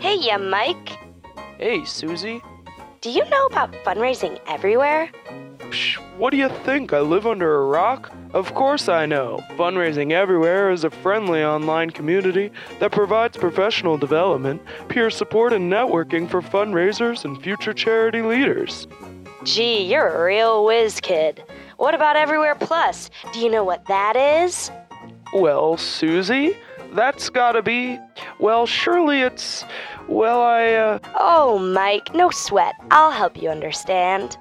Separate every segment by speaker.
Speaker 1: Hey, yeah, Mike.
Speaker 2: Hey, Susie.
Speaker 1: Do you know about fundraising everywhere?
Speaker 2: Psh, what do you think? I live under a rock? Of course I know. Fundraising Everywhere is a friendly online community that provides professional development, peer support, and networking for fundraisers and future charity leaders.
Speaker 1: Gee, you're a real whiz kid. What about Everywhere Plus? Do you know what that is?
Speaker 2: Well, Susie, that's gotta be. Well, surely it's. Well, I, uh.
Speaker 1: Oh, Mike, no sweat. I'll help you understand.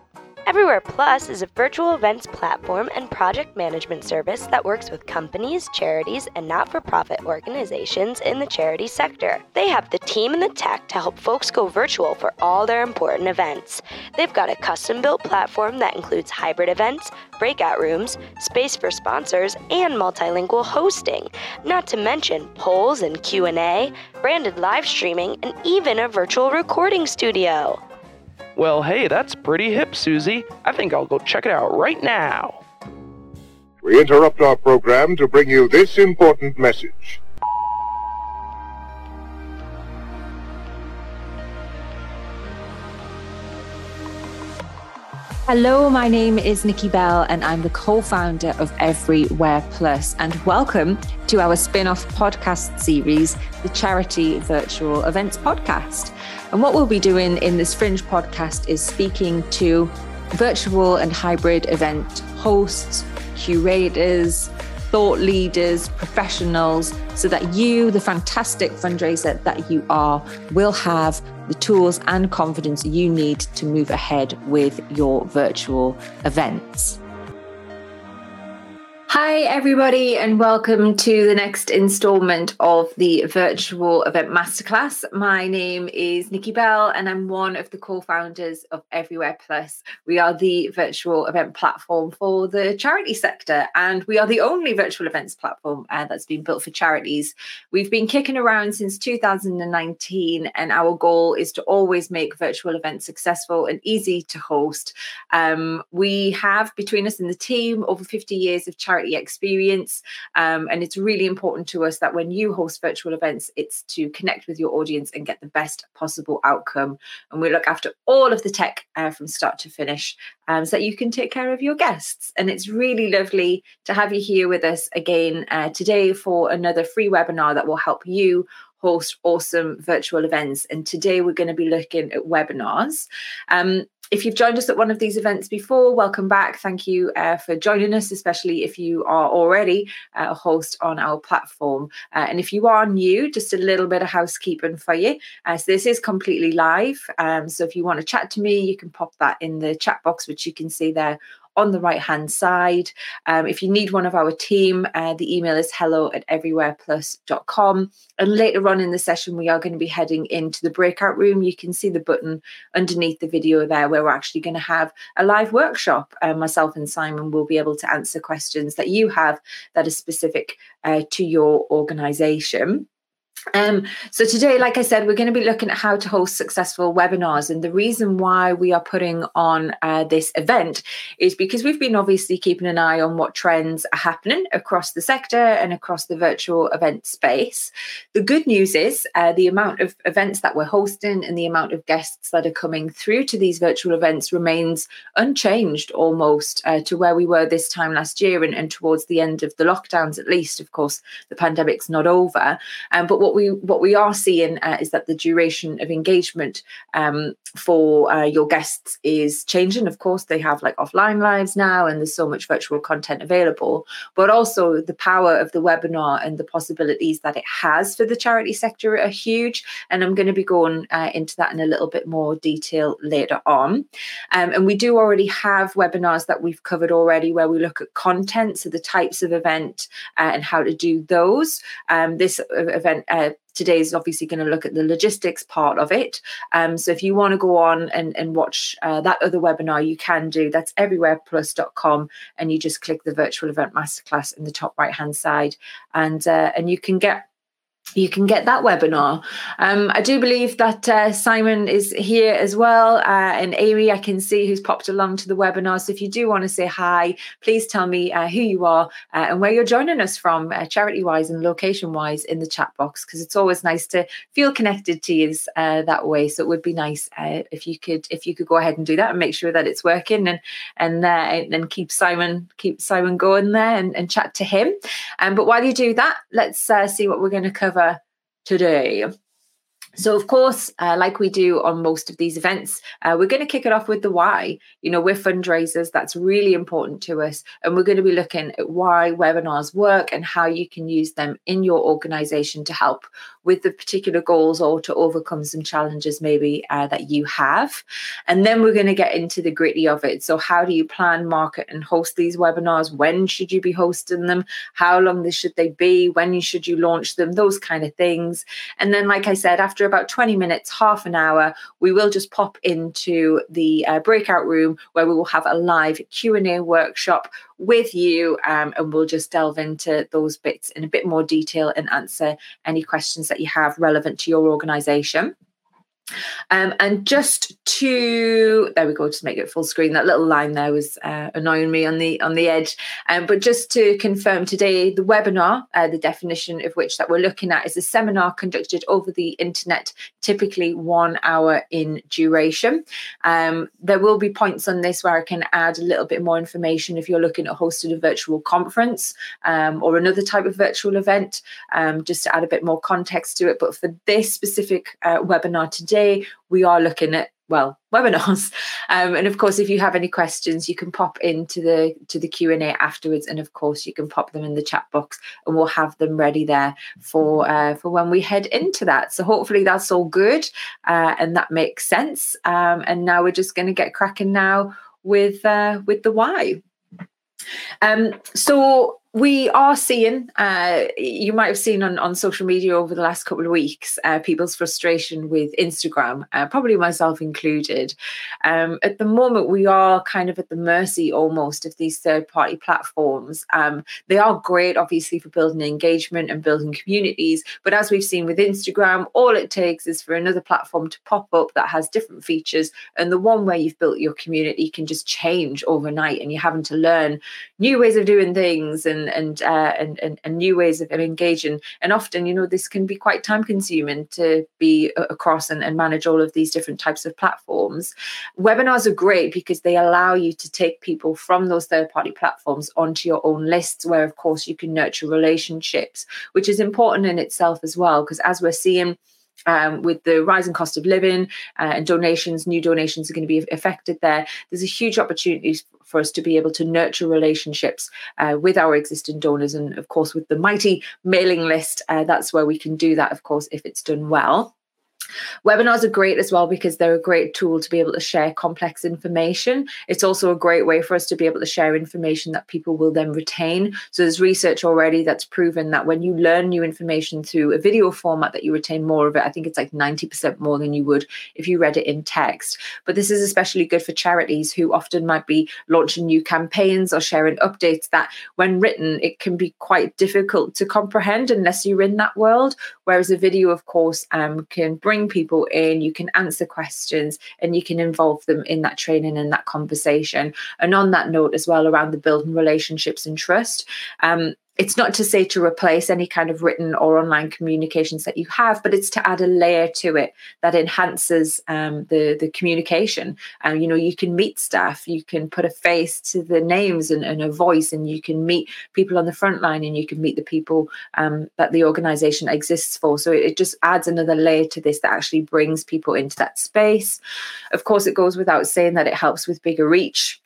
Speaker 1: Everywhere Plus is a virtual events platform and project management service that works with companies, charities, and not for profit organizations in the charity sector. They have the team and the tech to help folks go virtual for all their important events. They've got a custom built platform that includes hybrid events, breakout rooms, space for sponsors, and multilingual hosting, not to mention polls and Q&A, branded live streaming, and even a virtual recording studio.
Speaker 2: Well, hey, that's pretty hip, Susie. I think I'll go check it out right now.
Speaker 3: We interrupt our program to bring you this important message.
Speaker 4: Hello, my name is Nikki Bell, and I'm the co founder of Everywhere Plus. And welcome to our spin off podcast series, the Charity Virtual Events Podcast. And what we'll be doing in this Fringe podcast is speaking to virtual and hybrid event hosts, curators, thought leaders, professionals, so that you, the fantastic fundraiser that you are, will have the tools and confidence you need to move ahead with your virtual events. Hi, everybody, and welcome to the next installment of the Virtual Event Masterclass. My name is Nikki Bell, and I'm one of the co founders of Everywhere Plus. We are the virtual event platform for the charity sector, and we are the only virtual events platform uh, that's been built for charities. We've been kicking around since 2019, and our goal is to always make virtual events successful and easy to host. Um, we have between us in the team over 50 years of charity charity experience. Um, and it's really important to us that when you host virtual events, it's to connect with your audience and get the best possible outcome. And we look after all of the tech uh, from start to finish um, so that you can take care of your guests. And it's really lovely to have you here with us again uh, today for another free webinar that will help you host awesome virtual events. And today we're going to be looking at webinars. Um, if you've joined us at one of these events before, welcome back. Thank you uh, for joining us, especially if you are already uh, a host on our platform. Uh, and if you are new, just a little bit of housekeeping for you. Uh, so this is completely live. Um, so if you want to chat to me, you can pop that in the chat box, which you can see there on the right hand side. Um, if you need one of our team, uh, the email is hello at everywhereplus.com. And later on in the session, we are going to be heading into the breakout room. You can see the button underneath the video there where we're actually going to have a live workshop. Uh, myself and Simon will be able to answer questions that you have that are specific uh, to your organization. Um, so today, like I said, we're going to be looking at how to host successful webinars. And the reason why we are putting on uh, this event is because we've been obviously keeping an eye on what trends are happening across the sector and across the virtual event space. The good news is uh, the amount of events that we're hosting and the amount of guests that are coming through to these virtual events remains unchanged almost uh, to where we were this time last year and, and, towards the end of the lockdowns, at least. Of course, the pandemic's not over. Um, but what what we what we are seeing uh, is that the duration of engagement um, for uh, your guests is changing. Of course, they have like offline lives now, and there's so much virtual content available. But also the power of the webinar and the possibilities that it has for the charity sector are huge. And I'm going to be going uh, into that in a little bit more detail later on. Um, and we do already have webinars that we've covered already, where we look at content, so the types of event uh, and how to do those. Um, this uh, event uh, today is obviously going to look at the logistics part of it. Um, so if you want to go on and, and watch uh, that other webinar, you can do. That's everywhereplus.com, and you just click the virtual event masterclass in the top right hand side, and uh, and you can get you can get that webinar. Um, I do believe that uh, Simon is here as well, uh, and Amy, I can see who's popped along to the webinar. So if you do want to say hi, please tell me uh, who you are uh, and where you're joining us from, uh, charity wise and location wise, in the chat box, because it's always nice to feel connected to you uh, that way. So it would be nice if you could if you could go ahead and do that and make sure that it's working and and and keep Simon keep Simon going there and, and chat to him. Um, but while you do that, let's see what we're going to cover today. So, of course, uh, like we do on most of these events, uh, we're going to kick it off with the why. You know, we're fundraisers, that's really important to us. And we're going to be looking at why webinars work and how you can use them in your organization to help with the particular goals or to overcome some challenges maybe uh, that you have. And then we're going to get into the gritty of it. So, how do you plan, market, and host these webinars? When should you be hosting them? How long should they be? When should you launch them? Those kind of things. And then, like I said, after about 20 minutes, half an hour, we will just pop into the uh, breakout room where we will have a live Q&A workshop with you um, and we'll just delve into those bits in a bit more detail and answer any questions that you have relevant to your organization. Um, and just to there we go, just make it full screen. That little line there was uh, annoying me on the on the edge. Um, but just to confirm today, the webinar, uh, the definition of which that we're looking at is a seminar conducted over the internet, typically one hour in duration. Um, there will be points on this where I can add a little bit more information if you're looking at hosting a virtual conference um, or another type of virtual event, um, just to add a bit more context to it. But for this specific uh, webinar today we are looking at well webinars. Um, and of course if you have any questions you can pop into the to the q&a afterwards. And of course you can pop them in the chat box and we'll have them ready there for uh, for when we head into that. So hopefully that's all good uh, and that makes sense. Um, and now we're just going to get cracking now with uh, with the why. Um, so we are seeing uh, you might have seen on, on social media over the last couple of weeks uh, people's frustration with instagram uh, probably myself included. Um, at the moment we are kind of at the mercy almost of these third party platforms. Um, they are great obviously for building engagement and building communities but as we've seen with instagram all it takes is for another platform to pop up that has different features and the one where you've built your community can just change overnight and you're having to learn new ways of doing things and and and, uh, and, and and new ways of engaging. And often, you know, this can be quite time consuming to be across and, and manage all of these different types of platforms. Webinars are great because they allow you to take people from those third party platforms onto your own lists, where of course you can nurture relationships, which is important in itself as well. Because as we're seeing um, with the rising cost of living uh, and donations, new donations are going to be affected there. There's a huge opportunity for us to be able to nurture relationships uh, with our existing donors. And of course, with the mighty mailing list, uh, that's where we can do that, of course, if it's done well. Webinars are great as well because they're a great tool to be able to share complex information. It's also a great way for us to be able to share information that people will then retain. So there's research already that's proven that when you learn new information through a video format that you retain more of it. I think it's like 90% more than you would if you read it in text. But this is especially good for charities who often might be launching new campaigns or sharing updates that when written it can be quite difficult to comprehend unless you're in that world. Whereas a video of course um, can bring bring people in, you can answer questions, and you can involve them in that training and that conversation. And on that note, as well, around the building relationships and trust, um, it's not to say to replace any kind of written or online communications that you have, but it's to add a layer to it that enhances um, the the communication. And you know, you can meet staff, you can put a face to the names and, and, a voice, and you can meet people on the front line, and you can meet the people um, that the organisation exists for. So it just adds another layer to this that actually brings people into that space. Of course, it goes without saying that it helps with bigger reach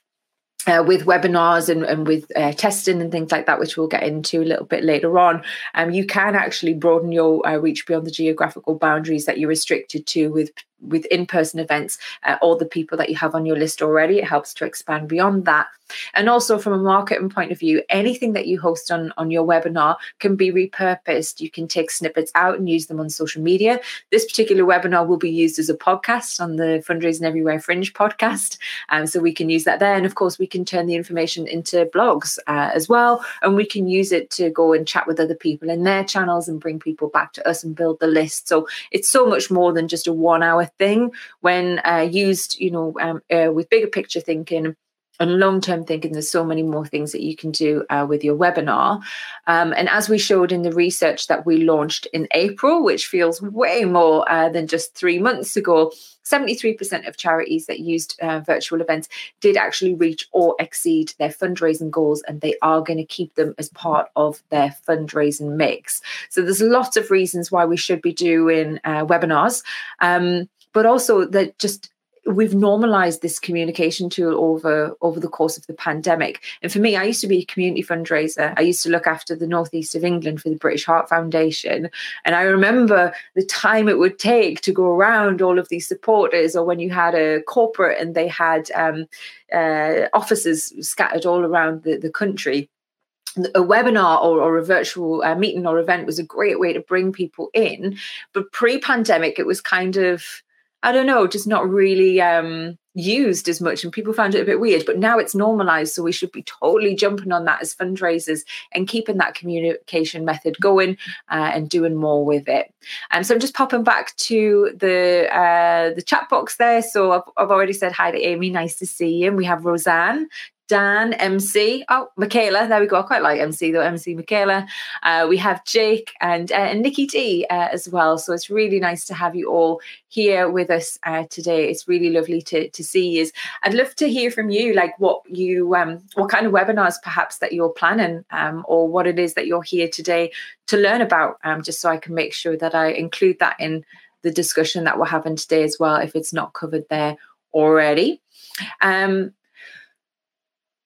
Speaker 4: uh, with webinars and, and with uh, testing and things like that, which we'll get into a little bit later on, um, you can actually broaden your uh, reach beyond the geographical boundaries that you're restricted to with with in-person events uh, all the people that you have on your list already it helps to expand beyond that. And also from a marketing point of view anything that you host on on your webinar can be repurposed. You can take snippets out and use them on social media. This particular webinar will be used as a podcast on the fundraising everywhere fringe podcast um, so we can use that there. And of course we can turn the information into blogs uh, as well and we can use it to go and chat with other people in their channels and bring people back to us and build the list. So it's so much more than just a one hour thing when uh, used you know um, uh, with bigger picture thinking and long term thinking, there's so many more things that you can do uh, with your webinar. Um, and as we showed in the research that we launched in April, which feels way more uh, than just three months ago, 73% of charities that used uh, virtual events did actually reach or exceed their fundraising goals, and they are going to keep them as part of their fundraising mix. So there's lots of reasons why we should be doing uh, webinars. Um, but also that just we've normalized this communication tool over over the course of the pandemic. And for me i used to be a community fundraiser. I used to look after the northeast of england for the british heart foundation. And i remember the time it would take to go around all of these supporters or when you had a corporate and they had um, uh, offices scattered all around the, the country. A webinar or, or a virtual uh, meeting or event was a great way to bring people in. But pre-pandemic it was kind of I don't know, just not really um, used as much, and people found it a bit weird. But now it's normalized, so we should be totally jumping on that as fundraisers and keeping that communication method going uh, and doing more with it. And um, so I'm just popping back to the uh, the chat box there. So I've, I've already said hi to Amy. Nice to see you. And we have Roseanne Dan, MC. Oh, Michaela. There we go. I quite like MC though. MC Michaela. Uh, we have Jake and, uh, and Nikki D uh, as well. So it's really nice to have you all here with us uh, today. It's really lovely to to see you. I'd love to hear from you, like what you um, what kind of webinars perhaps that you're planning, um, or what it is that you're here today to learn about. Um, just so I can make sure that I include that in the discussion that we're having today as well, if it's not covered there already. Um,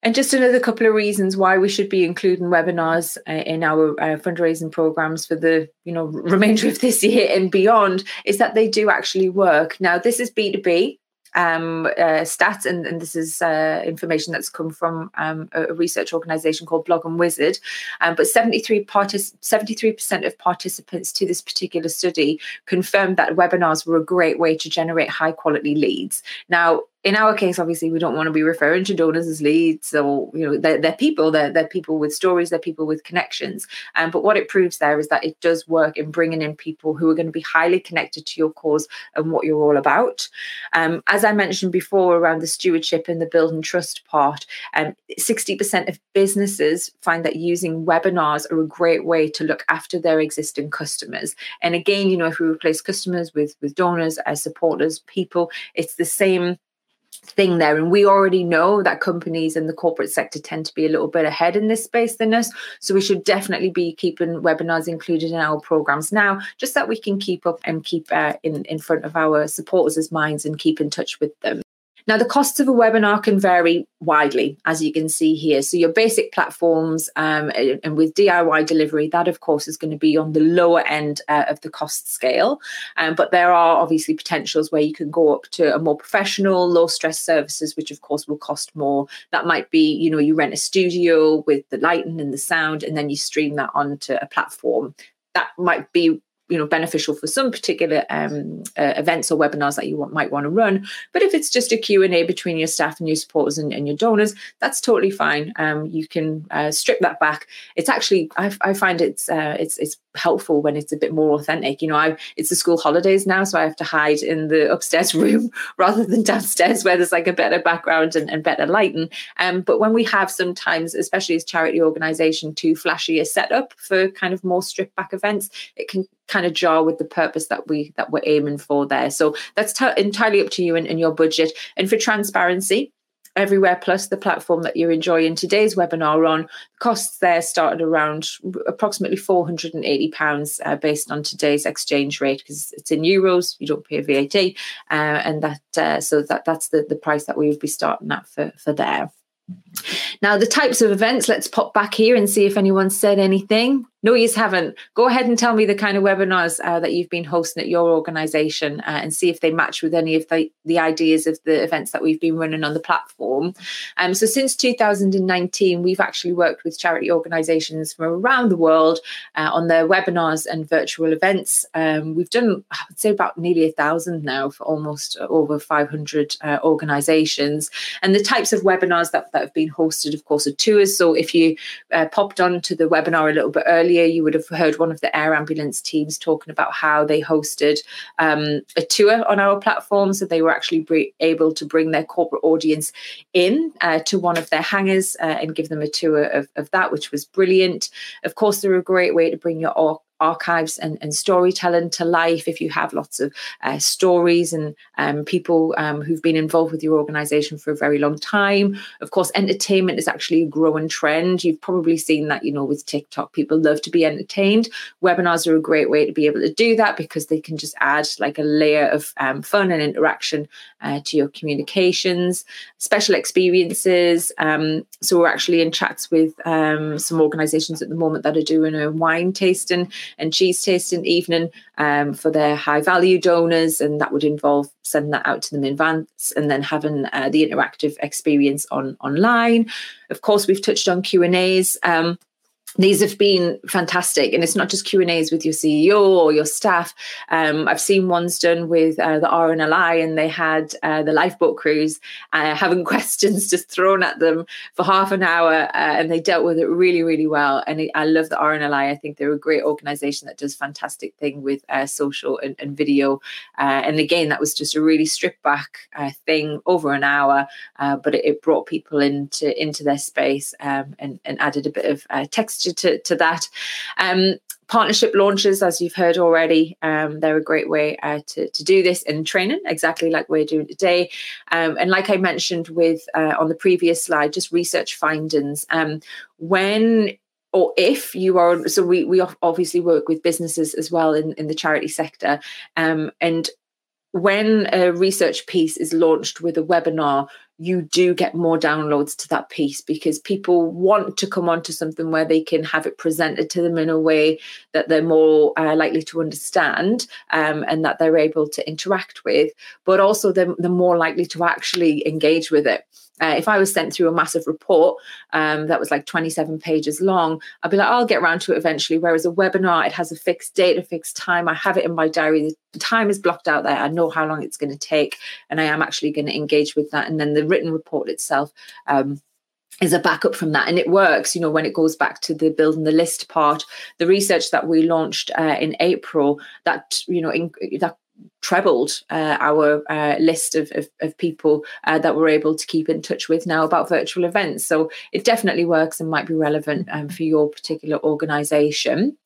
Speaker 4: and just another couple of reasons why we should be including webinars uh, in our uh, fundraising programs for the you know remainder of this year and beyond is that they do actually work. Now this is B2B um, uh, stats, and, and, this is uh, information that's come from um, a research organization called Blogging Wizard. Um, but 73 partic- 73% of participants to this particular study confirmed that webinars were a great way to generate high quality leads. Now, in our case, obviously, we don't want to be referring to donors as leads or, you know, they're, they're people, they're, they're people with stories, they're people with connections. Um, but what it proves there is that it does work in bringing in people who are going to be highly connected to your cause and what you're all about. Um, as I mentioned before around the stewardship and the build and trust part, um, 60% of businesses find that using webinars are a great way to look after their existing customers. And again, you know, if we replace customers with, with donors as supporters, people, it's the same thing there. And we already know that companies in the corporate sector tend to be a little bit ahead in this space than us. So we should definitely be keeping webinars included in our programs now, just that we can keep up and keep uh, in, in front of our supporters' minds and keep in touch with them. Now, the costs of a webinar can vary widely, as you can see here. So, your basic platforms um, and with DIY delivery, that of course is going to be on the lower end uh, of the cost scale. Um, but there are obviously potentials where you can go up to a more professional, low stress services, which of course will cost more. That might be, you know, you rent a studio with the lighting and the sound, and then you stream that onto a platform. That might be you know beneficial for some particular um, uh, events or webinars that you want, might want to run. But if it's just a q&a between your staff and your supporters and, and your donors that's totally fine. Um, you can uh, strip that back. It's actually i, I find it's uh, it's it's helpful when it's a bit more authentic you know I, it's the school holidays now so i have to hide in the upstairs room rather than downstairs where there's like a better background and, and better lighting um, but when we have sometimes especially as charity organization too flashy a setup for kind of more stripped back events it can kind of jar with the purpose that we that we're aiming for there. So that's t- entirely up to you and, and your budget. And for transparency everywhere plus the platform that you're enjoying. Today's webinar on costs there started around approximately 480 pounds uh, based on today's exchange rate because it's in euros you don't pay vat uh, and that uh, so that that's the, the price that we would be starting at for for there Now, the types of events, let's pop back here and see if anyone said anything. No, you haven't. Go ahead and tell me the kind of webinars uh, that you've been hosting at your organization uh, and see if they match with any of the, the ideas of the events that we've been running on the platform. Um, so, since 2019, we've actually worked with charity organizations from around the world uh, on their webinars and virtual events. Um, we've done, I would say, about nearly a thousand now for almost over 500 uh, organizations. And the types of webinars that, that have been hosted, of course, are tours. So, if you uh, popped onto the webinar a little bit earlier, you would have heard one of the air ambulance teams talking about how they hosted um, a tour on our platform. So they were actually able to bring their corporate audience in uh, to one of their hangars uh, and give them a tour of, of that, which was brilliant. Of course, they're a great way to bring your archives and, and storytelling to life if you have lots of uh, stories and um, people um, who've been involved with your organization for a very long time. Of course entertainment is actually a growing trend. You've probably seen that you know with tiktok. People love to be entertained. Webinars are a great way to be able to do that because they can just add like a layer of um, fun and interaction uh, to your communications. Special experiences um, so we're actually in chats with um, some organizations at the moment that are doing a wine tasting and cheese tasting evening um, for their high value donors, and that would involve sending that out to them in advance and then having uh, the interactive experience on online. Of course, we've touched on Q and A's. Um, these have been fantastic. And it's not just q and a's with your ceo or your staff. Um, i've seen ones done with uh, the rnli and they had uh, the lifeboat crews uh, having questions just thrown at them for half an hour uh, and they dealt with it really really well. And i love the rnli i. Think they're a great organization that does fantastic thing with uh, social and, and video. Uh, and again that was just a really stripped back thing over an hour but it, it, brought people into into their space um, and, and added a bit of to, to that. Um, partnership launches, as you've heard already, um, they're a great way uh, to, to do this in training, exactly like we're doing today. Um, and like I mentioned with uh, on the previous slide, just research findings. Um, when or if you are, so we we obviously work with businesses as well in, in the charity sector, um, and when a research piece is launched with a webinar, you do get more downloads to that piece because people want to come onto something where they can have it presented to them in a way that they're more uh, likely to understand um, and that they're able to interact with, but also they're, they're more likely to actually engage with it. Uh, if I was sent through a massive report um, that was like 27 pages long, I'd be like, I'll get around to it eventually. Whereas a webinar, it has a fixed date, a fixed time. I have it in my diary. The time is blocked out there. I know how long it's going to take, and I am actually going to engage with that. And then the written report itself. Um, is a backup from that and it works you know when it goes back to the building the list part the research that we launched uh, in april that you know in, that trebled uh, our uh, list of, of, of people uh, that we're able to keep in touch with now about virtual events. So it definitely works and might be relevant um, for your particular organization.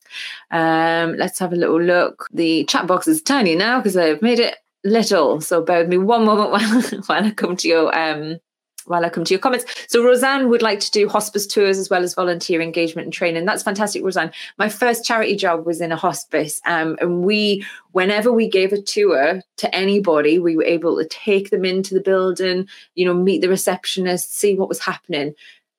Speaker 4: Um, let's have a little look. The chat box is tiny now because I've made it little. So bear with me one moment while, while I come to your um, while I come to your comments. So Roseanne would like to do hospice tours as well as volunteer engagement and training. That's fantastic, Roseanne. My first charity job was in a hospice, um, and we, whenever we gave a tour to anybody, we were able to take them into the building, you know, meet the receptionist, see what was happening.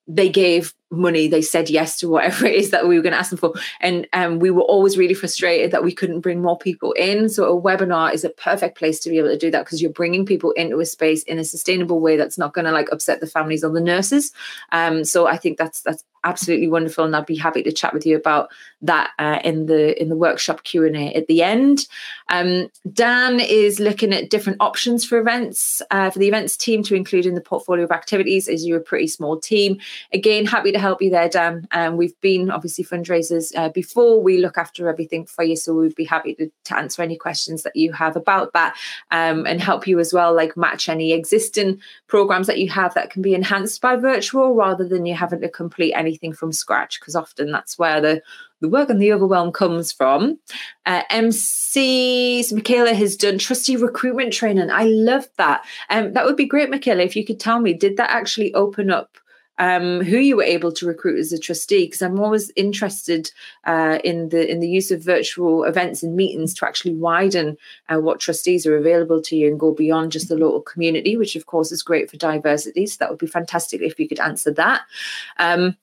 Speaker 4: They gave money they said yes to whatever it is that we were going to ask them for. And um, we were always really frustrated that we couldn't bring more people in. So a webinar is a perfect place to be able to do that because you're bringing people into a space in a sustainable way that's not going to like upset the families or the nurses. Um, so i think that's that's absolutely wonderful and i'd be happy to chat with you about that uh, in the in the workshop q&a at the end. Um, dan is looking at different options for events uh, for the events team to include in the portfolio of activities as you're a pretty small team. Again happy to help you there, Dan. Um, we've been obviously fundraisers uh, before. We look after everything for you, so we'd be happy to, to answer any questions that you have about that um, and help you as well, like match any existing programs that you have that can be enhanced by virtual rather than you having to complete anything from scratch, because often that's where the the work and the overwhelm comes from. Uh, MCs, Michaela has done trustee recruitment training. I love that. Um, that would be great, Michaela, if you could tell me, did that actually open up um, who you were able to recruit as a trustee because I'm always interested uh, in the in the use of virtual events and meetings to actually widen uh, what trustees are available to you and go beyond just the local community, which of course is great for diversity. So that would be fantastic if you could answer that. Um,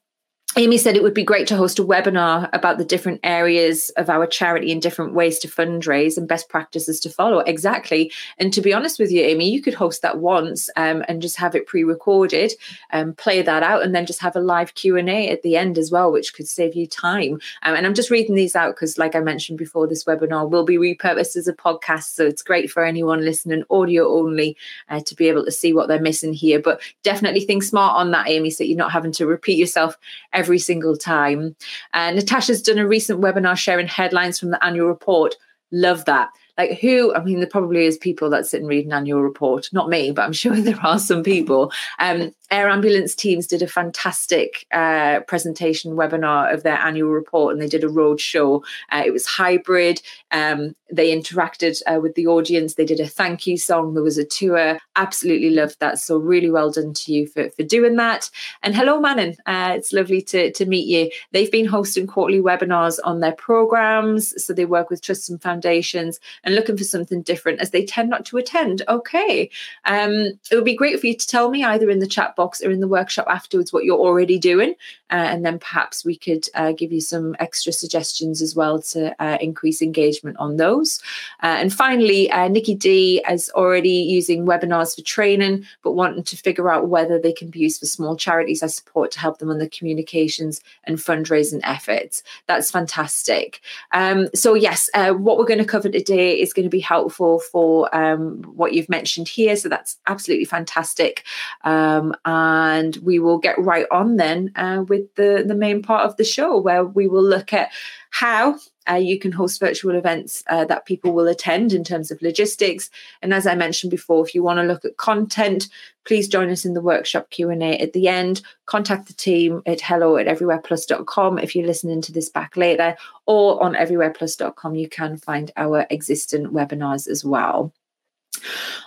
Speaker 4: Amy said it would be great to host a webinar about the different areas of our charity and different ways to fundraise and best practices to follow. Exactly. And to be honest with you, Amy, you could host that once um, and just have it pre-recorded and um, play that out and then just have a live Q&A at the end as well, which could save you time. Um, and I'm just reading these out because like I mentioned before, this webinar will be repurposed as a podcast. So it's great for anyone listening audio only uh, to be able to see what they're missing here. But definitely think smart on that, Amy, so you're not having to repeat yourself every single time. Uh, Natasha's done a recent webinar sharing headlines from the annual report. Love that like who i mean there probably is people that sit and read an annual report. Not me but i'm sure there are some people. Um, air ambulance teams did a fantastic uh, presentation webinar of their annual report and they did a road show. Uh, it was hybrid. Um, they interacted uh, with the audience. They did a thank you song. There was a tour. Absolutely loved that. So really well done to you for, for doing that. And hello manon. Uh, it's lovely to, to meet you. They've been hosting quarterly webinars on their programs. So they work with trusts and foundations and looking for something different as they tend not to attend okay um, it would be great for you to tell me either in the chat box or in the workshop afterwards what you're already doing uh, and then perhaps we could uh, give you some extra suggestions as well to uh, increase engagement on those. Uh, and finally, uh, Nikki D is already using webinars for training, but wanting to figure out whether they can be used for small charities I support to help them on the communications and fundraising efforts. That's fantastic. Um, so, yes, uh, what we're going to cover today is going to be helpful for um, what you've mentioned here. So, that's absolutely fantastic. Um, and we will get right on then with with the, the main part of the show, where we will look at how uh, you can host virtual events uh, that people will attend in terms of logistics. And as I mentioned before, if you want to look at content, please join us in the workshop Q&A at the end. Contact the team at hello at everywhereplus.com if you're listening to this back later, or on everywhereplus.com, you can find our existing webinars as well.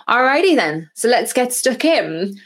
Speaker 4: Alrighty then, so let's get stuck in.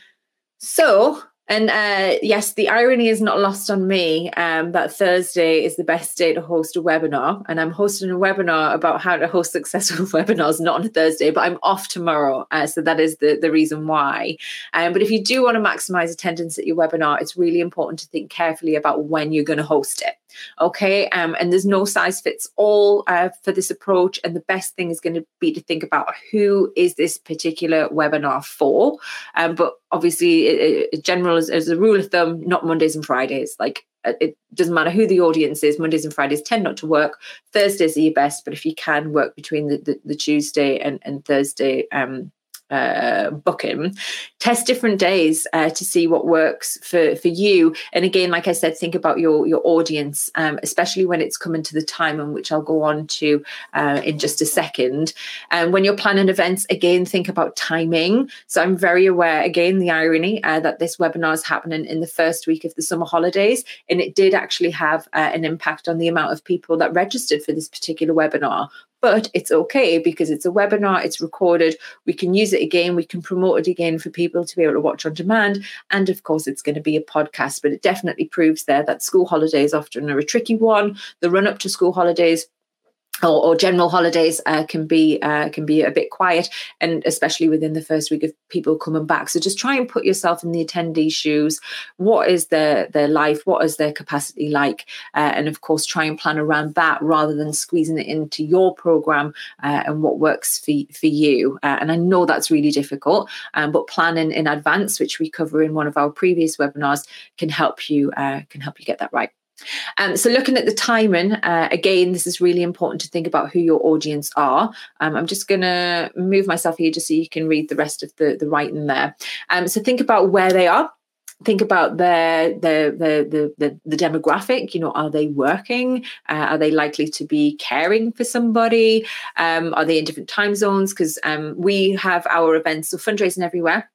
Speaker 4: So and uh, yes, the irony is not lost on me um, that Thursday is the best day to host a webinar. And I'm hosting a webinar about how to host successful webinars, not on a Thursday, but I'm off tomorrow. Uh, so that is the, the reason why. Um, but if you do want to maximize attendance at your webinar, it's really important to think carefully about when you're going to host it. Okay. Um, and there's no size fits all uh, for this approach. And the best thing is going to be to think about who is this particular webinar for. Um, but obviously, it, it, general as, as a rule of thumb, not Mondays and Fridays. Like uh, it doesn't matter who the audience is. Mondays and Fridays tend not to work. Thursdays are your best, but if you can work between the, the, the Tuesday and, and Thursday um, uh, booking test different days uh, to see what works for for you. And again like i said think about your your audience um, especially when it's coming to the time in which i'll go on to uh, in just a second. And when you're planning events again think about timing. So i'm very aware again the irony uh, that this webinar is happening in the first week of the summer holidays and it did actually have uh, an impact on the amount of people that registered for this particular webinar but it's okay because it's a webinar, it's recorded, we can use it again, we can promote it again for people to be able to watch on demand. And of course, it's going to be a podcast, but it definitely proves there that school holidays often are a tricky one. The run up to school holidays or, or, general holidays uh, can be uh, can be a bit quiet, and especially within the first week of people coming back. So just try and put yourself in the attendee shoes. What is their their life? What is their capacity like? Uh, and of course, try and plan around that rather than squeezing it into your program uh, and what works for for you. Uh, and I know that's really difficult, um, but planning in advance, which we cover in one of our previous webinars, can help you uh, can help you get that right. Um, so, looking at the timing, uh, again, this is really important to think about who your audience are. Um, I'm just going to move myself here just so you can read the rest of the, the writing there. Um, so, think about where they are. Think about their, their the, the, the demographic. You know, are they working? Uh, are they likely to be caring for somebody? Um, are they in different time zones? Because um, we have our events, so fundraising everywhere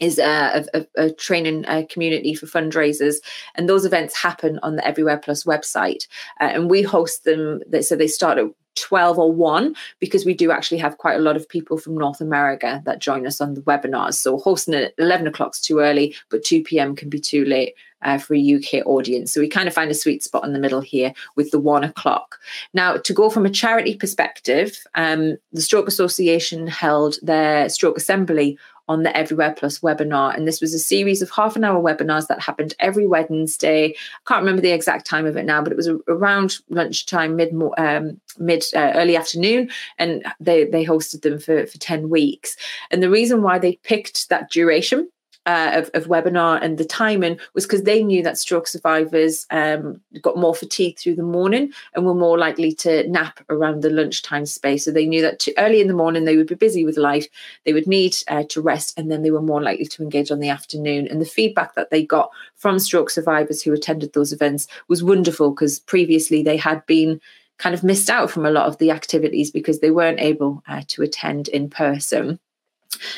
Speaker 4: is a, a, a training community for fundraisers and those events happen on the everywhere plus website uh, and we host them so they start at 12 or 1 because we do actually have quite a lot of people from North America that join us on the webinars. So hosting at 11 o'clock's too early, but 2 p.m. can be too late. Uh, for a UK audience. So we kind of find a sweet spot in the middle here with the one o'clock. Now, to go from a charity perspective, um, the Stroke Association held their stroke assembly on the Everywhere Plus webinar. And this was a series of half an hour webinars that happened every Wednesday. I can't remember the exact time of it now, but it was around lunchtime, mid um, mid uh, early afternoon, and they they hosted them for for ten weeks. And the reason why they picked that duration uh, of, of, webinar and the timing was because they knew that stroke survivors um, got more fatigue through the morning and were more likely to nap around the lunchtime space. So they knew that too early in the morning they would be busy with life, they would need uh, to rest, and then they were more likely to engage on the afternoon. And the feedback that they got from stroke survivors who attended those events was wonderful because previously they had been kind of missed out from a lot of the activities because they weren't able uh, to attend in person.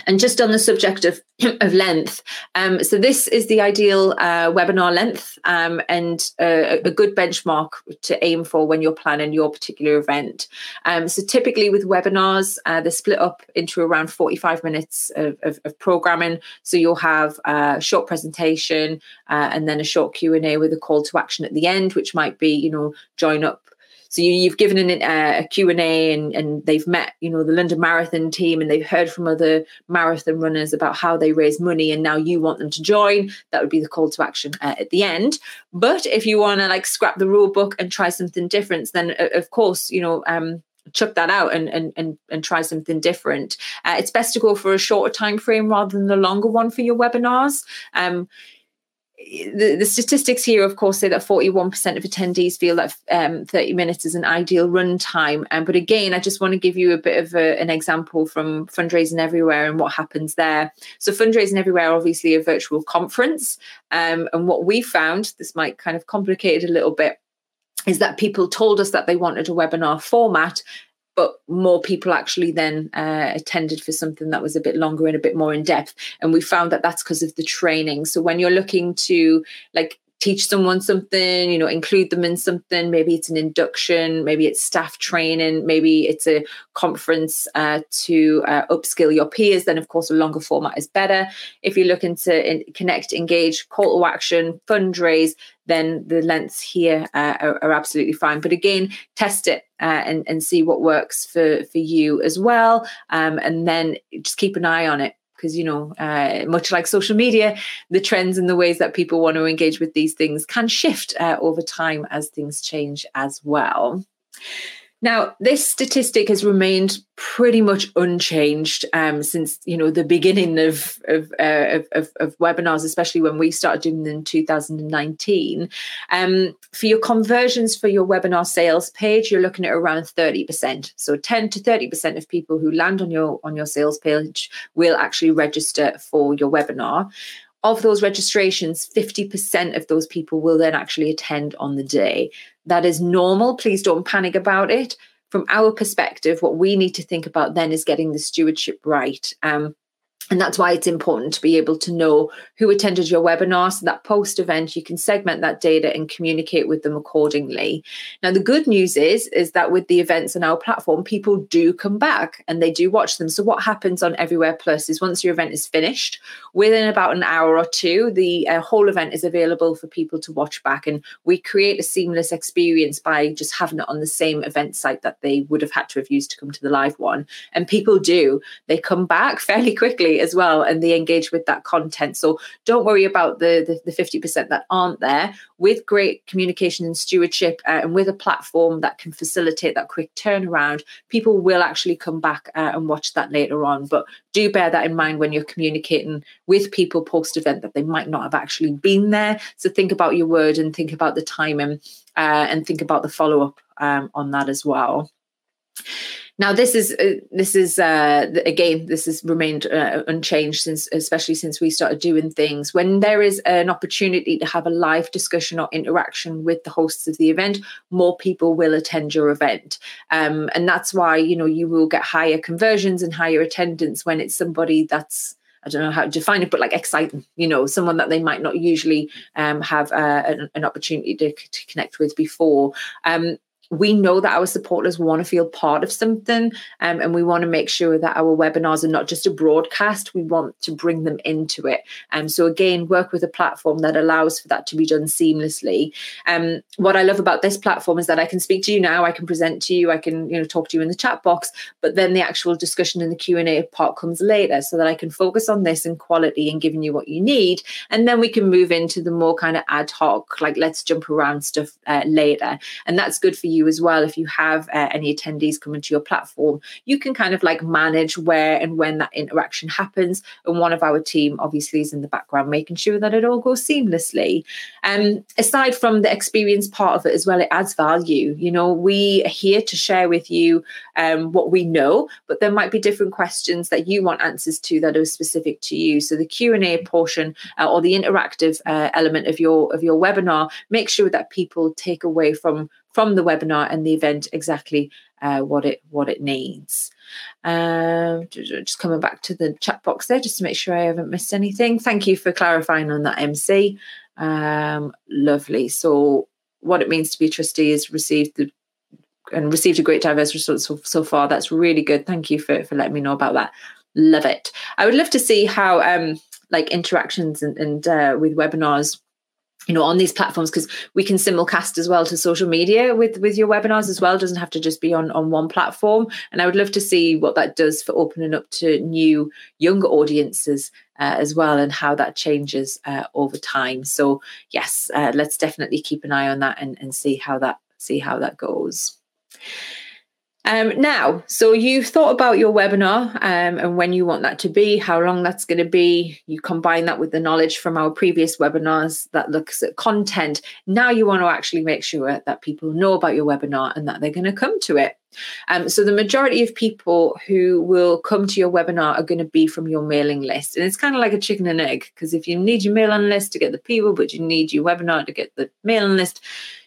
Speaker 4: And just on the subject of, of length, um, so this is the ideal uh, webinar length um, and uh, a good benchmark to aim for when you're planning your particular event. Um, so typically with webinars, uh, they're split up into around 45 minutes of, of, of programming. So you'll have a short presentation uh, and then a short Q&A with a call to action at the end, which might be, you know, join up so you, have given an, uh, a Q&A and, and they've met, you know, the London Marathon team and they've heard from other marathon runners about how they raise money and now you want them to join. That would be the call to action uh, at the end. But if you want to like scrap the rule book and try something different, then uh, of course, you know, um, chuck that out and and and, and try something different. Uh, it's best to go for a shorter time frame rather than the longer one for your webinars. Um, the, the, statistics here, of course, say that 41% of attendees feel that um, 30 minutes is an ideal run time. Um, but again, I just want to give you a bit of a, an example from Fundraising Everywhere and what happens there. So, Fundraising Everywhere, obviously, a virtual conference. Um, and what we found, this might kind of complicate it a little bit, is that people told us that they wanted a webinar format but more people actually then uh, attended for something that was a bit longer and a bit more in depth. And we found that that's because of the training. So when you're looking to like teach someone something, you know, include them in something. Maybe it's an induction, maybe it's staff training, maybe it's a conference uh, to uh, upskill your peers. Then, of course, a longer format is better. If you're looking to in- connect, engage, call to action, fundraise, then the lengths here uh, are, are, absolutely fine. But again, test it uh, and, and see what works for, for you as well. Um, and then just keep an eye on it because you know uh, much like social media the trends and the ways that people want to engage with these things can shift uh, over time as things change as well now, this statistic has remained pretty much unchanged um, since you know the beginning of of, uh, of, of webinars, especially when we started doing them in 2019. Um, for your conversions for your webinar sales page, you're looking at around 30%. So 10 to 30% of people who land on your on your sales page will actually register for your webinar of those registrations, 50% of those people will then actually attend on the day. That is normal. Please don't panic about it. From our perspective, what we need to think about then is getting the stewardship right. Um, and that's why it's important to be able to know who attended your webinar. So that post event, you can segment that data and communicate with them accordingly. Now, the good news is, is that with the events on our platform, people do come back and they do watch them. So what happens on Everywhere Plus is once your event is finished, within about an hour or two, the uh, whole event is available for people to watch back. And we create a seamless experience by just having it on the same event site that they would have had to have used to come to the live one. And people do, they come back fairly quickly as well and they engage with that content. So don't worry about the the, the 50% that aren't there. With great communication and stewardship uh, and with a platform that can facilitate that quick turnaround people will actually come back uh, and watch that later on. But do bear that in mind when you're communicating with people post event that they might not have actually been there. So think about your word and think about the timing uh, and think about the follow up um, on that as well now, this is uh, this is uh, again this has remained uh, unchanged since, especially since we started doing things. When there is an opportunity to have a live discussion or interaction with the hosts of the event, more people will attend your event, um, and that's why you know you will get higher conversions and higher attendance when it's somebody that's I don't know how to define it, but like exciting, you know, someone that they might not usually um, have uh, an, an, opportunity to, to, connect with before. Um, we know that our supporters want to feel part of something um, and we want to make sure that our webinars are not just a broadcast we want to bring them into it. Um, so again work with a platform that allows for that to be done seamlessly. Um, what i love about this platform is that i can speak to you now i can present to you i can you know talk to you in the chat box but then the actual discussion in the q&a part comes later so that i can focus on this and quality and giving you what you need and then we can move into the more kind of ad hoc like let's jump around stuff uh, later. And that's good for you as well. If you have uh, any attendees coming to your platform you can kind of like manage where and when that interaction happens. And one of our team obviously is in the background making sure that it all goes seamlessly. And um, aside from the experience part of it as well it adds value. You know we are here to share with you um, what we know but there might be different questions that you want answers to that are specific to you. So the q&a portion uh, or the interactive uh, element of your of your webinar make sure that people take away from from the webinar and the event exactly uh, what it what it needs. Um, just coming back to the chat box there, just to make sure I haven't missed anything. Thank you for clarifying on that, MC. Um, lovely. So, what it means to be a trustee is received the and received a great diverse response so, so far. That's really good. Thank you for for letting me know about that. Love it. I would love to see how um like interactions and, and uh, with webinars you know on these platforms because we can simulcast as well to social media with with your webinars as well. It doesn't have to just be on on one platform. And i would love to see what that does for opening up to new younger audiences uh, as well and how that changes uh, over time. So yes uh, let's definitely keep an eye on that and, and see how that see how that goes um, now, so you've thought about your webinar um, and when you want that to be, how long that's going to be. You combine that with the knowledge from our previous webinars that looks at content. Now you want to actually make sure that people know about your webinar and that they're going to come to it. Um, so the majority of people who will come to your webinar are going to be from your mailing list. And it's kind of like a chicken and egg because if you need your mailing list to get the people, but you need your webinar to get the mailing list,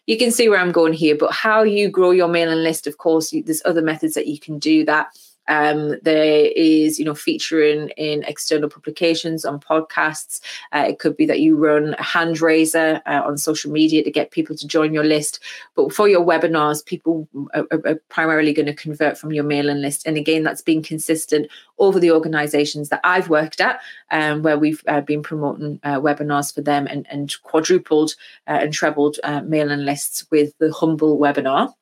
Speaker 4: you can see where I'm going here, but how you grow your mailing list, of course, there's other methods that you can do that. Um, there is, you know, featuring in external publications on podcasts. Uh, it could be that you run a hand raiser uh, on social media to get people to join your list. But for your webinars, people are, are primarily going to convert from your mailing list. And again, that's been consistent over the organizations that I've worked at, um, where we've uh, been promoting uh, webinars for them and, and quadrupled uh, and trebled uh, mailing lists with the Humble webinar.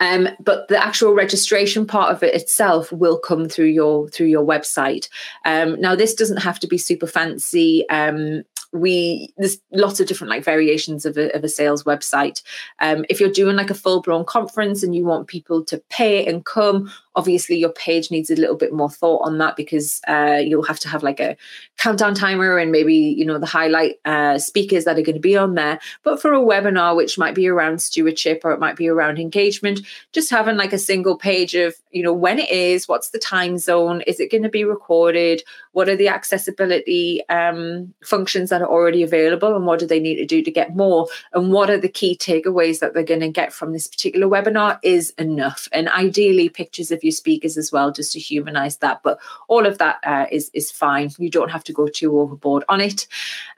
Speaker 4: Um, but the actual registration part of it itself will come through your through your website. Um, now, this doesn't have to be super fancy. Um, we there's lots of different like variations of a, of a sales website um, if you're doing like a full-blown conference and you want people to pay and come obviously your page needs a little bit more thought on that because uh, you'll have to have like a countdown timer and maybe you know the highlight uh, speakers that are going to be on there. But for a webinar which might be around stewardship or it might be around engagement just having like a single page of you know when it is what's the time zone is it going to be recorded what are the accessibility um, functions that are already available and what do they need to do to get more? And what are the key takeaways that they're going to get from this particular webinar is enough. And ideally pictures of your speakers as well just to humanize that. But all of that uh, is is fine. You don't have to go too overboard on it.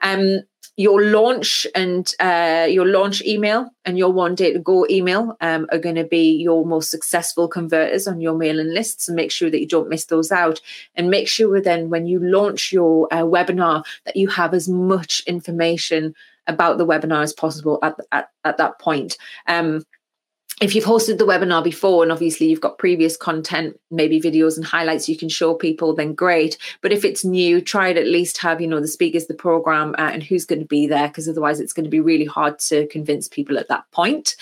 Speaker 4: Um, your launch and uh, your launch email and your one day to go email um, are going to be your most successful converters on your mailing lists and make sure that you don't miss those out. And make sure then when you launch your uh, webinar that you have as much information about the webinar as possible at, at, at that point. Um, if you've hosted the webinar before and obviously you've got previous content maybe videos and highlights you can show people then great. But if it's new try to at least have you know the speakers the program uh, and who's going to be there because otherwise it's going to be really hard to convince people at that point.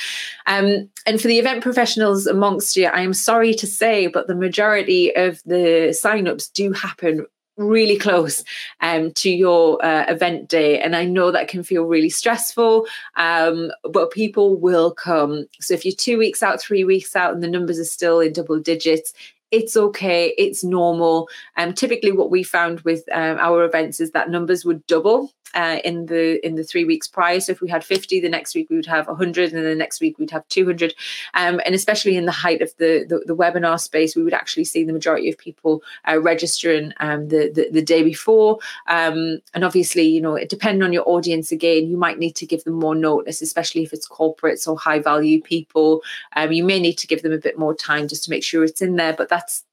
Speaker 4: Um, and for the event professionals amongst you i am sorry to say but the majority of the sign-ups do happen really close um, to your uh, event day. And I know that can feel really stressful, um, but people will come. So if you're two weeks out, three weeks out, and the numbers are still in double digits, it's okay, it's normal. Um, typically, what we found with um, our events is that numbers would double uh, in the in the three weeks prior. So if we had 50, the next week we would have 100, and the next week we'd have 200. Um, and especially in the height of the, the, the webinar space, we would actually see the majority of people uh, registering um, the, the, the day before. Um, and obviously, you know, it depending on your audience again, you might need to give them more notice, especially if it's corporates or high value people. Um, you may need to give them a bit more time just to make sure it's in there. But that's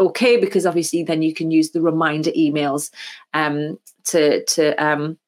Speaker 4: okay because obviously then you can use the reminder emails um, to to um,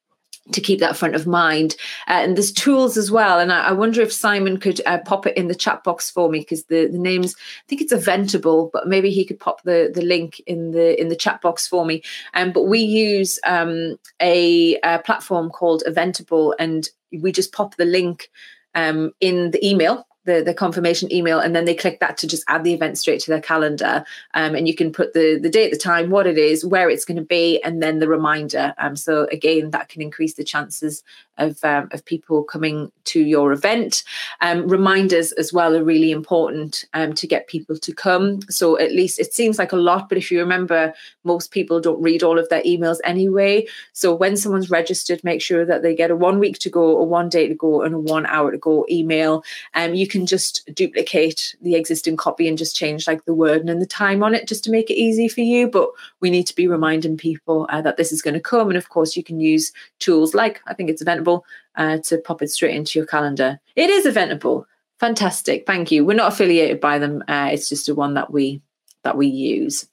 Speaker 4: to keep that front of mind. Uh, and there's tools as well. And I, I wonder if Simon could uh, pop it in the chat box for me because the, the name's I think it's Eventable, but maybe he could pop the, the link in the in the chat box for me. Um, but we use um, a, a platform called Eventable, and we just pop the link um, in the email the, the confirmation email and then they click that to just add the event straight to their calendar. Um, and you can put the the date the time what it is where it's going to be and then the reminder. Um, so again that can increase the chances of um, of people coming to your event. Um, reminders as well are really important um, to get people to come. So at least it seems like a lot but if you remember most people don't read all of their emails anyway. So when someone's registered make sure that they get a one week to go a one day to go and a one hour to go email. Um, you can just duplicate the existing copy and just change like the word and the time on it just to make it easy for you. But we need to be reminding people uh, that this is going to come. And of course, you can use tools like I think it's Eventable uh, to pop it straight into your calendar. It is Eventable. Fantastic. Thank you. We're not affiliated by them. Uh, it's just a one that we that we use.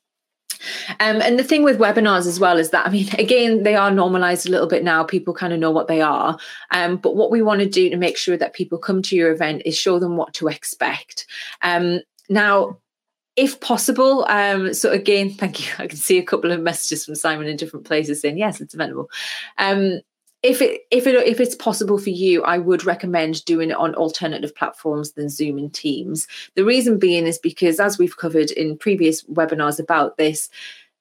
Speaker 4: Um, and the thing with webinars as well is that, I mean, again, they are normalized a little bit now. People kind of know what they are. Um, but what we want to do to make sure that people come to your event is show them what to expect. Um, now, if possible, um, so again, thank you. I can see a couple of messages from Simon in different places saying, yes, it's available. Um, if it if it if it's possible for you, I would recommend doing it on alternative platforms than Zoom and Teams. The reason being is because as we've covered in previous webinars about this,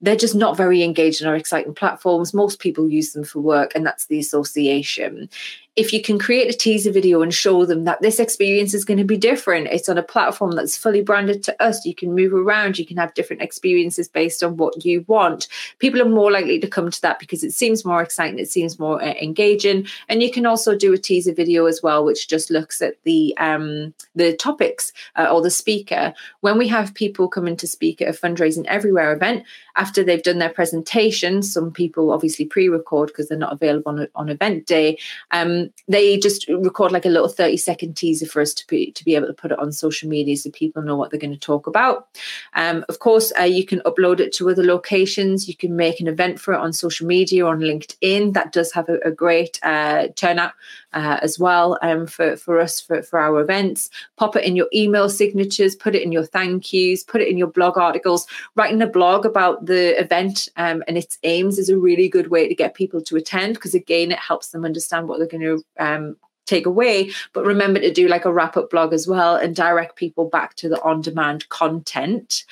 Speaker 4: they're just not very engaged in our exciting platforms. Most people use them for work, and that's the association. If you can create a teaser video and show them that this experience is going to be different, it's on a platform that's fully branded to us. You can move around, you can have different experiences based on what you want. People are more likely to come to that because it seems more exciting, it seems more uh, engaging, and you can also do a teaser video as well, which just looks at the um, the topics uh, or the speaker. When we have people come in to speak at a fundraising everywhere event, after they've done their presentation, some people obviously pre-record because they're not available on, on event day. Um, they just record like a little 30 second teaser for us to be to be able to put it on social media so people know what they're going to talk about. Um, of course, uh, you can upload it to other locations. You can make an event for it on social media or on LinkedIn. That does have a, a great uh, turnout uh, as well um, for, for us for, for our events. Pop it in your email signatures, put it in your thank yous, put it in your blog articles. Writing a blog about the event um, and its aims is a really good way to get people to attend because, again, it helps them understand what they're going to um, take away. But remember to do like a wrap up blog as well and direct people back to the on demand content.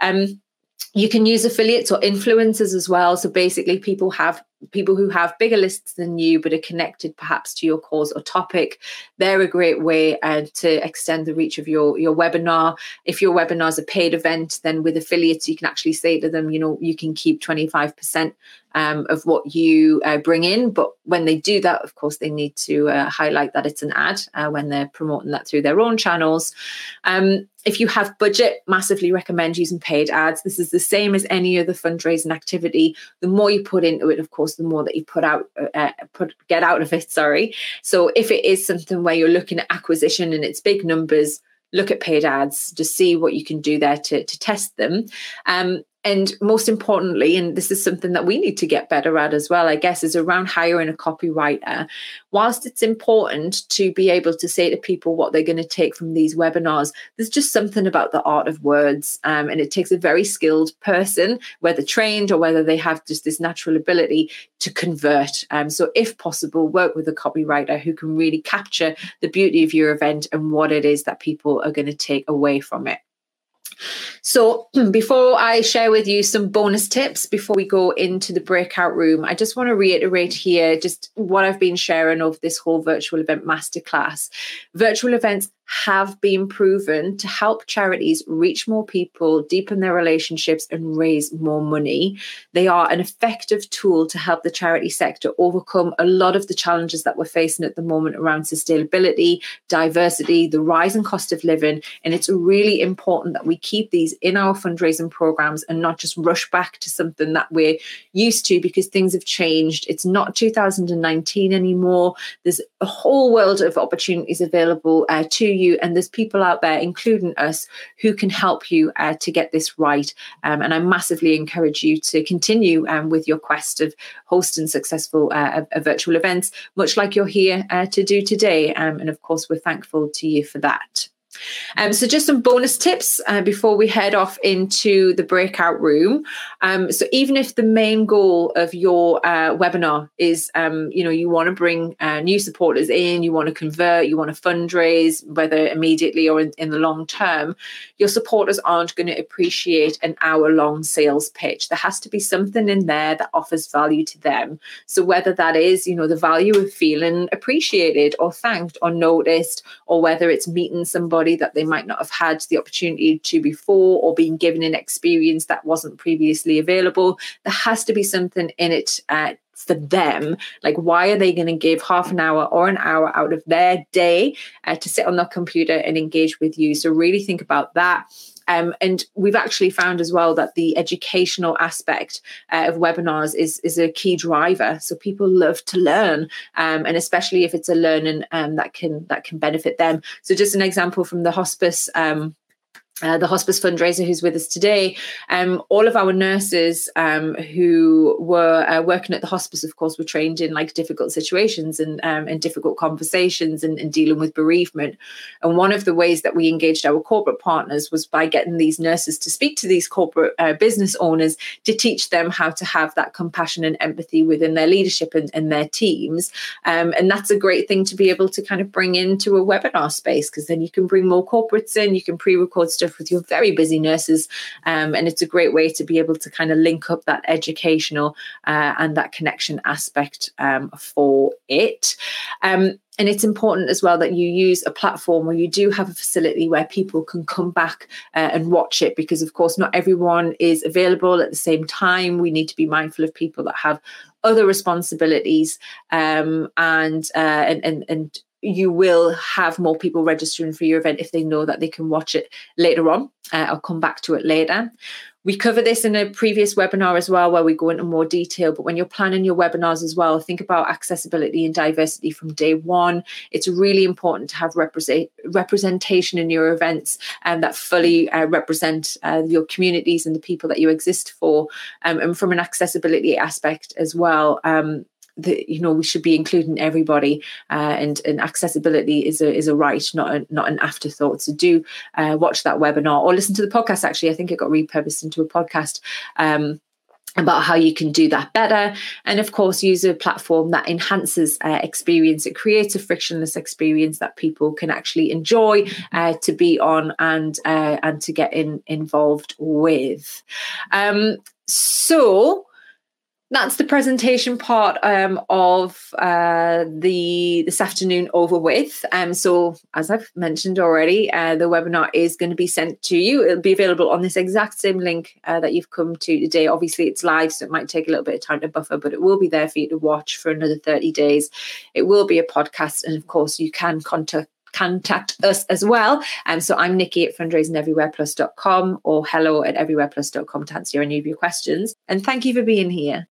Speaker 4: Um, you can use affiliates or influencers as well. So basically people have people who have bigger lists than you but are connected perhaps to your cause or topic they're a great way uh, to extend the reach of your your webinar. If your webinar is a paid event then with affiliates you can actually say to them you know you can keep 25% um, of what you uh, bring in but when they do that of course they need to uh, highlight that it's an ad uh, when they're promoting that through their own channels um, if you have budget massively recommend using paid ads this is the same as any other fundraising activity the more you put into it of course the more that you put out, uh, uh, put get out of it. Sorry. So if it is something where you're looking at acquisition and it's big numbers, look at paid ads to see what you can do there to to test them. Um, and most importantly, and this is something that we need to get better at as well, I guess, is around hiring a copywriter. Whilst it's important to be able to say to people what they're going to take from these webinars, there's just something about the art of words. Um, and it takes a very skilled person, whether trained or whether they have just this natural ability to convert. Um, so, if possible, work with a copywriter who can really capture the beauty of your event and what it is that people are going to take away from it. So, before I share with you some bonus tips before we go into the breakout room, I just want to reiterate here just what I've been sharing of this whole virtual event masterclass. Virtual events have been proven to help charities reach more people, deepen their relationships, and raise more money. They are an effective tool to help the charity sector overcome a lot of the challenges that we're facing at the moment around sustainability, diversity, the rise in cost of living. And it's really important that we keep these in our fundraising programs and not just rush back to something that we're used to because things have changed. It's not 2019 anymore. There's a whole world of opportunities available uh, to you, and there's people out there, including us, who can help you uh, to get this right. Um, and I massively encourage you to continue um, with your quest of hosting successful uh, virtual events, much like you're here uh, to do today. Um, and of course, we're thankful to you for that. Um, so, just some bonus tips uh, before we head off into the breakout room. Um, so, even if the main goal of your uh, webinar is, um, you know, you want to bring uh, new supporters in, you want to convert, you want to fundraise, whether immediately or in, in the long term, your supporters aren't going to appreciate an hour long sales pitch. There has to be something in there that offers value to them. So, whether that is, you know, the value of feeling appreciated or thanked or noticed, or whether it's meeting somebody that they might not have had the opportunity to before or being given an experience that wasn't previously available. There has to be something in it uh, for them. Like, why are they going to give half an hour or an hour out of their day uh, to sit on their computer and engage with you? So, really think about that. Um, and we've actually found as well that the educational aspect uh, of webinars is is a key driver. So people love to learn, um, and especially if it's a learning um, that can that can benefit them. So just an example from the hospice um, uh, the hospice fundraiser who's with us today, um, all of our nurses um, who were uh, working at the hospice, of course, were trained in like difficult situations and um, and difficult conversations and, and, dealing with bereavement. And one of the ways that we engaged our corporate partners was by getting these nurses to speak to these corporate uh, business owners to teach them how to have that compassion and empathy within their leadership and, and their teams. Um, and that's a great thing to be able to kind of bring into a webinar space because then you can bring more corporates in, you can pre-record stuff with your very busy nurses. Um, and it's a great way to be able to kind of link up that educational uh, and that connection aspect um, for it. Um, and it's important as well that you use a platform where you do have a facility where people can come back uh, and watch it because of course not everyone is available at the same time we need to be mindful of people that have other responsibilities um, and, uh, and and and you will have more people registering for your event if they know that they can watch it later on. Uh, I'll come back to it later. We cover this in a previous webinar as well, where we go into more detail. But when you're planning your webinars as well, think about accessibility and diversity from day one. It's really important to have represent, representation in your events and um, that fully uh, represent uh, your communities and the people that you exist for. Um, and from an accessibility aspect as well, um, that you know we should be including everybody uh, and and accessibility is a is a right not a, not an afterthought. So do uh, watch that webinar or listen to the podcast actually. I think it got repurposed into a podcast um, about how you can do that better. And of course use a platform that enhances uh, experience it creates a frictionless experience that people can actually enjoy uh, to be on and uh, and to get in involved with. Um, so that's the presentation part um, of uh, the this afternoon over with. Um, so as I've mentioned already, uh, the webinar is going to be sent to you. It'll be available on this exact same link uh, that you've come to today. Obviously, it's live, so it might take a little bit of time to buffer, but it will be there for you to watch for another 30 days. It will be a podcast, and of course, you can contact contact us as well. And um, so I'm Nikki at fundraisingeverywhereplus.com or hello at everywhereplus.com to answer any of your questions. And thank you for being here.